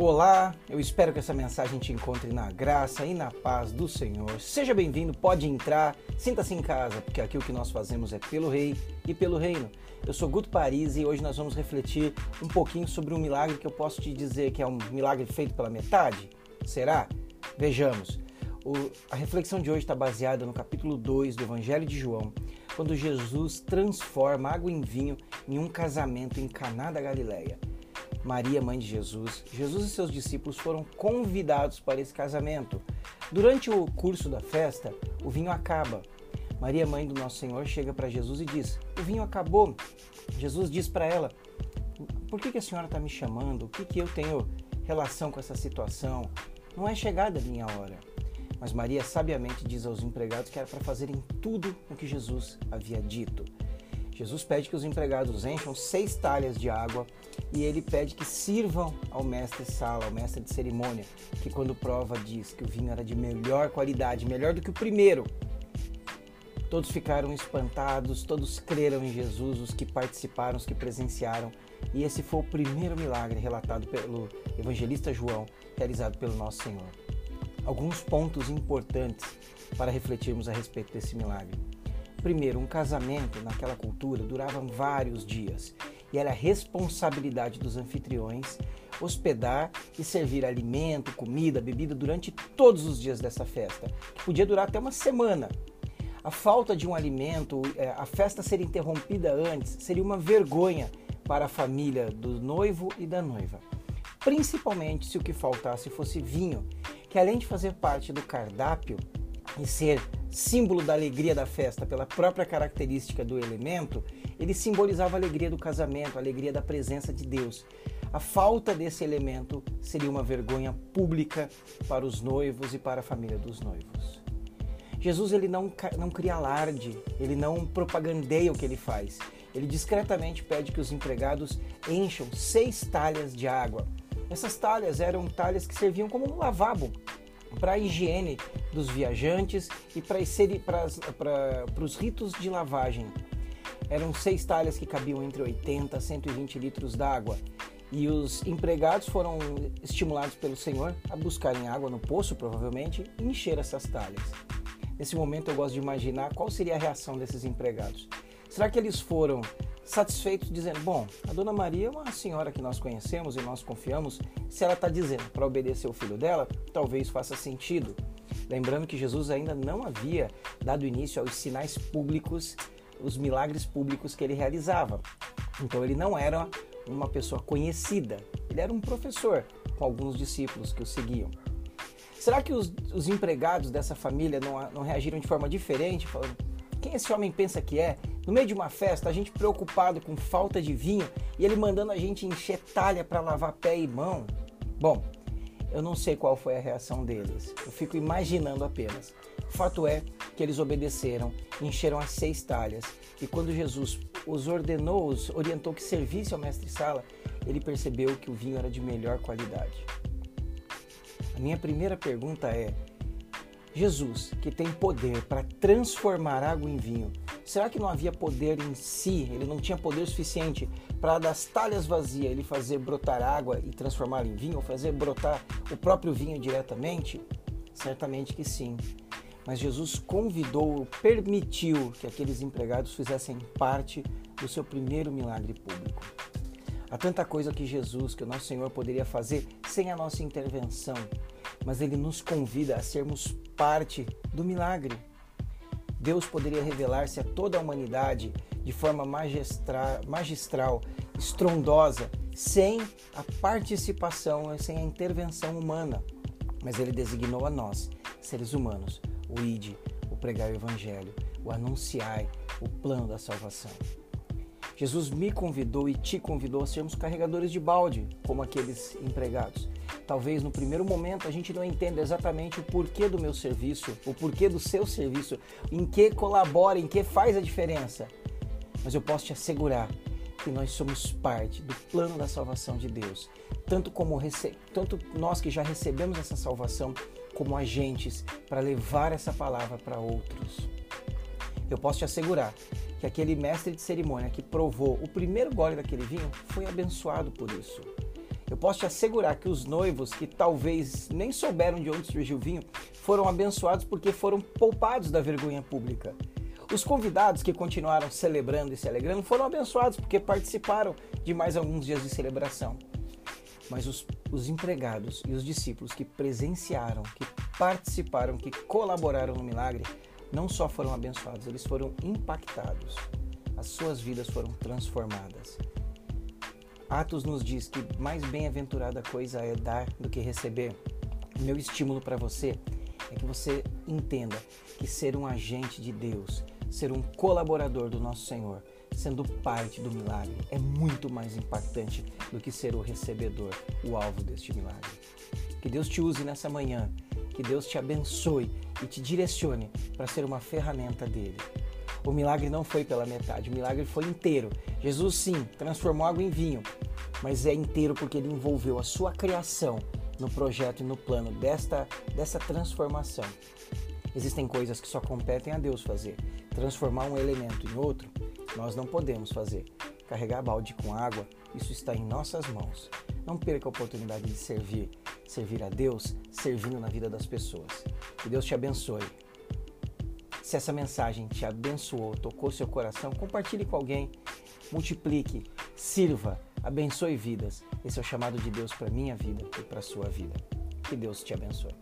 Olá, eu espero que essa mensagem te encontre na graça e na paz do Senhor. Seja bem-vindo, pode entrar, sinta-se em casa, porque aqui o que nós fazemos é pelo Rei e pelo Reino. Eu sou Guto Paris e hoje nós vamos refletir um pouquinho sobre um milagre que eu posso te dizer que é um milagre feito pela metade. Será? Vejamos. O, a reflexão de hoje está baseada no capítulo 2 do Evangelho de João, quando Jesus transforma água em vinho em um casamento em Caná da Galileia. Maria, mãe de Jesus, Jesus e seus discípulos foram convidados para esse casamento. Durante o curso da festa, o vinho acaba. Maria, mãe do nosso Senhor, chega para Jesus e diz: O vinho acabou. Jesus diz para ela: Por que, que a senhora está me chamando? O que, que eu tenho relação com essa situação? Não é chegada a minha hora. Mas Maria sabiamente diz aos empregados que era para fazerem tudo o que Jesus havia dito. Jesus pede que os empregados encham seis talhas de água e ele pede que sirvam ao mestre sala, ao mestre de cerimônia, que quando prova diz que o vinho era de melhor qualidade, melhor do que o primeiro. Todos ficaram espantados, todos creram em Jesus, os que participaram, os que presenciaram, e esse foi o primeiro milagre relatado pelo evangelista João, realizado pelo nosso Senhor. Alguns pontos importantes para refletirmos a respeito desse milagre. Primeiro, um casamento naquela cultura durava vários dias e era responsabilidade dos anfitriões hospedar e servir alimento, comida, bebida durante todos os dias dessa festa, que podia durar até uma semana. A falta de um alimento, é, a festa ser interrompida antes, seria uma vergonha para a família do noivo e da noiva. Principalmente se o que faltasse fosse vinho, que além de fazer parte do cardápio e ser símbolo da alegria da festa pela própria característica do elemento, ele simbolizava a alegria do casamento, a alegria da presença de Deus. A falta desse elemento seria uma vergonha pública para os noivos e para a família dos noivos. Jesus ele não, não cria alarde, ele não propagandeia o que ele faz. Ele discretamente pede que os empregados encham seis talhas de água. Essas talhas eram talhas que serviam como um lavabo para a higiene dos viajantes e para os ritos de lavagem. Eram seis talhas que cabiam entre 80 a 120 litros d'água. E os empregados foram estimulados pelo Senhor a buscarem água no poço, provavelmente, e encher essas talhas. Nesse momento eu gosto de imaginar qual seria a reação desses empregados. Será que eles foram satisfeitos dizendo: Bom, a dona Maria é uma senhora que nós conhecemos e nós confiamos. Se ela está dizendo para obedecer o filho dela, talvez faça sentido. Lembrando que Jesus ainda não havia dado início aos sinais públicos, os milagres públicos que ele realizava. Então ele não era uma pessoa conhecida, ele era um professor com alguns discípulos que o seguiam. Será que os, os empregados dessa família não, não reagiram de forma diferente, falando: quem esse homem pensa que é? No meio de uma festa, a gente preocupado com falta de vinho e ele mandando a gente encher talha para lavar pé e mão. Bom, eu não sei qual foi a reação deles. Eu fico imaginando apenas. Fato é que eles obedeceram, encheram as seis talhas e quando Jesus os ordenou, os orientou que servisse ao mestre Sala, ele percebeu que o vinho era de melhor qualidade. A minha primeira pergunta é: Jesus, que tem poder para transformar água em vinho, será que não havia poder em si? Ele não tinha poder suficiente para das talhas vazias ele fazer brotar água e transformar em vinho, ou fazer brotar o próprio vinho diretamente? Certamente que sim. Mas Jesus convidou, permitiu que aqueles empregados fizessem parte do seu primeiro milagre público. Há tanta coisa que Jesus, que o nosso Senhor poderia fazer sem a nossa intervenção, mas ele nos convida a sermos parte do milagre. Deus poderia revelar-se a toda a humanidade de forma magistra, magistral, estrondosa, sem a participação, sem a intervenção humana. Mas ele designou a nós, seres humanos, o ide, o pregar o evangelho, o anunciar o plano da salvação. Jesus me convidou e te convidou a sermos carregadores de balde, como aqueles empregados. Talvez no primeiro momento a gente não entenda exatamente o porquê do meu serviço, o porquê do seu serviço, em que colabora, em que faz a diferença. Mas eu posso te assegurar que nós somos parte do plano da salvação de Deus, tanto como tanto nós que já recebemos essa salvação, como agentes para levar essa palavra para outros. Eu posso te assegurar que aquele mestre de cerimônia que provou o primeiro gole daquele vinho foi abençoado por isso. Eu posso te assegurar que os noivos que talvez nem souberam de onde surgiu o vinho foram abençoados porque foram poupados da vergonha pública. Os convidados que continuaram celebrando e se alegrando foram abençoados porque participaram de mais alguns dias de celebração. Mas os, os empregados e os discípulos que presenciaram, que participaram, que colaboraram no milagre, não só foram abençoados, eles foram impactados. As suas vidas foram transformadas. Atos nos diz que mais bem-aventurada coisa é dar do que receber. Meu estímulo para você é que você entenda que ser um agente de Deus, ser um colaborador do nosso Senhor, sendo parte do milagre, é muito mais impactante do que ser o recebedor, o alvo deste milagre. Que Deus te use nessa manhã, que Deus te abençoe e te direcione para ser uma ferramenta dele. O milagre não foi pela metade, o milagre foi inteiro. Jesus, sim, transformou água em vinho, mas é inteiro porque ele envolveu a sua criação no projeto e no plano desta, dessa transformação. Existem coisas que só competem a Deus fazer. Transformar um elemento em outro, nós não podemos fazer. Carregar balde com água, isso está em nossas mãos. Não perca a oportunidade de servir, servir a Deus, servindo na vida das pessoas. Que Deus te abençoe. Se essa mensagem te abençoou, tocou seu coração, compartilhe com alguém, multiplique, sirva, abençoe vidas. Esse é o chamado de Deus para minha vida e para sua vida. Que Deus te abençoe.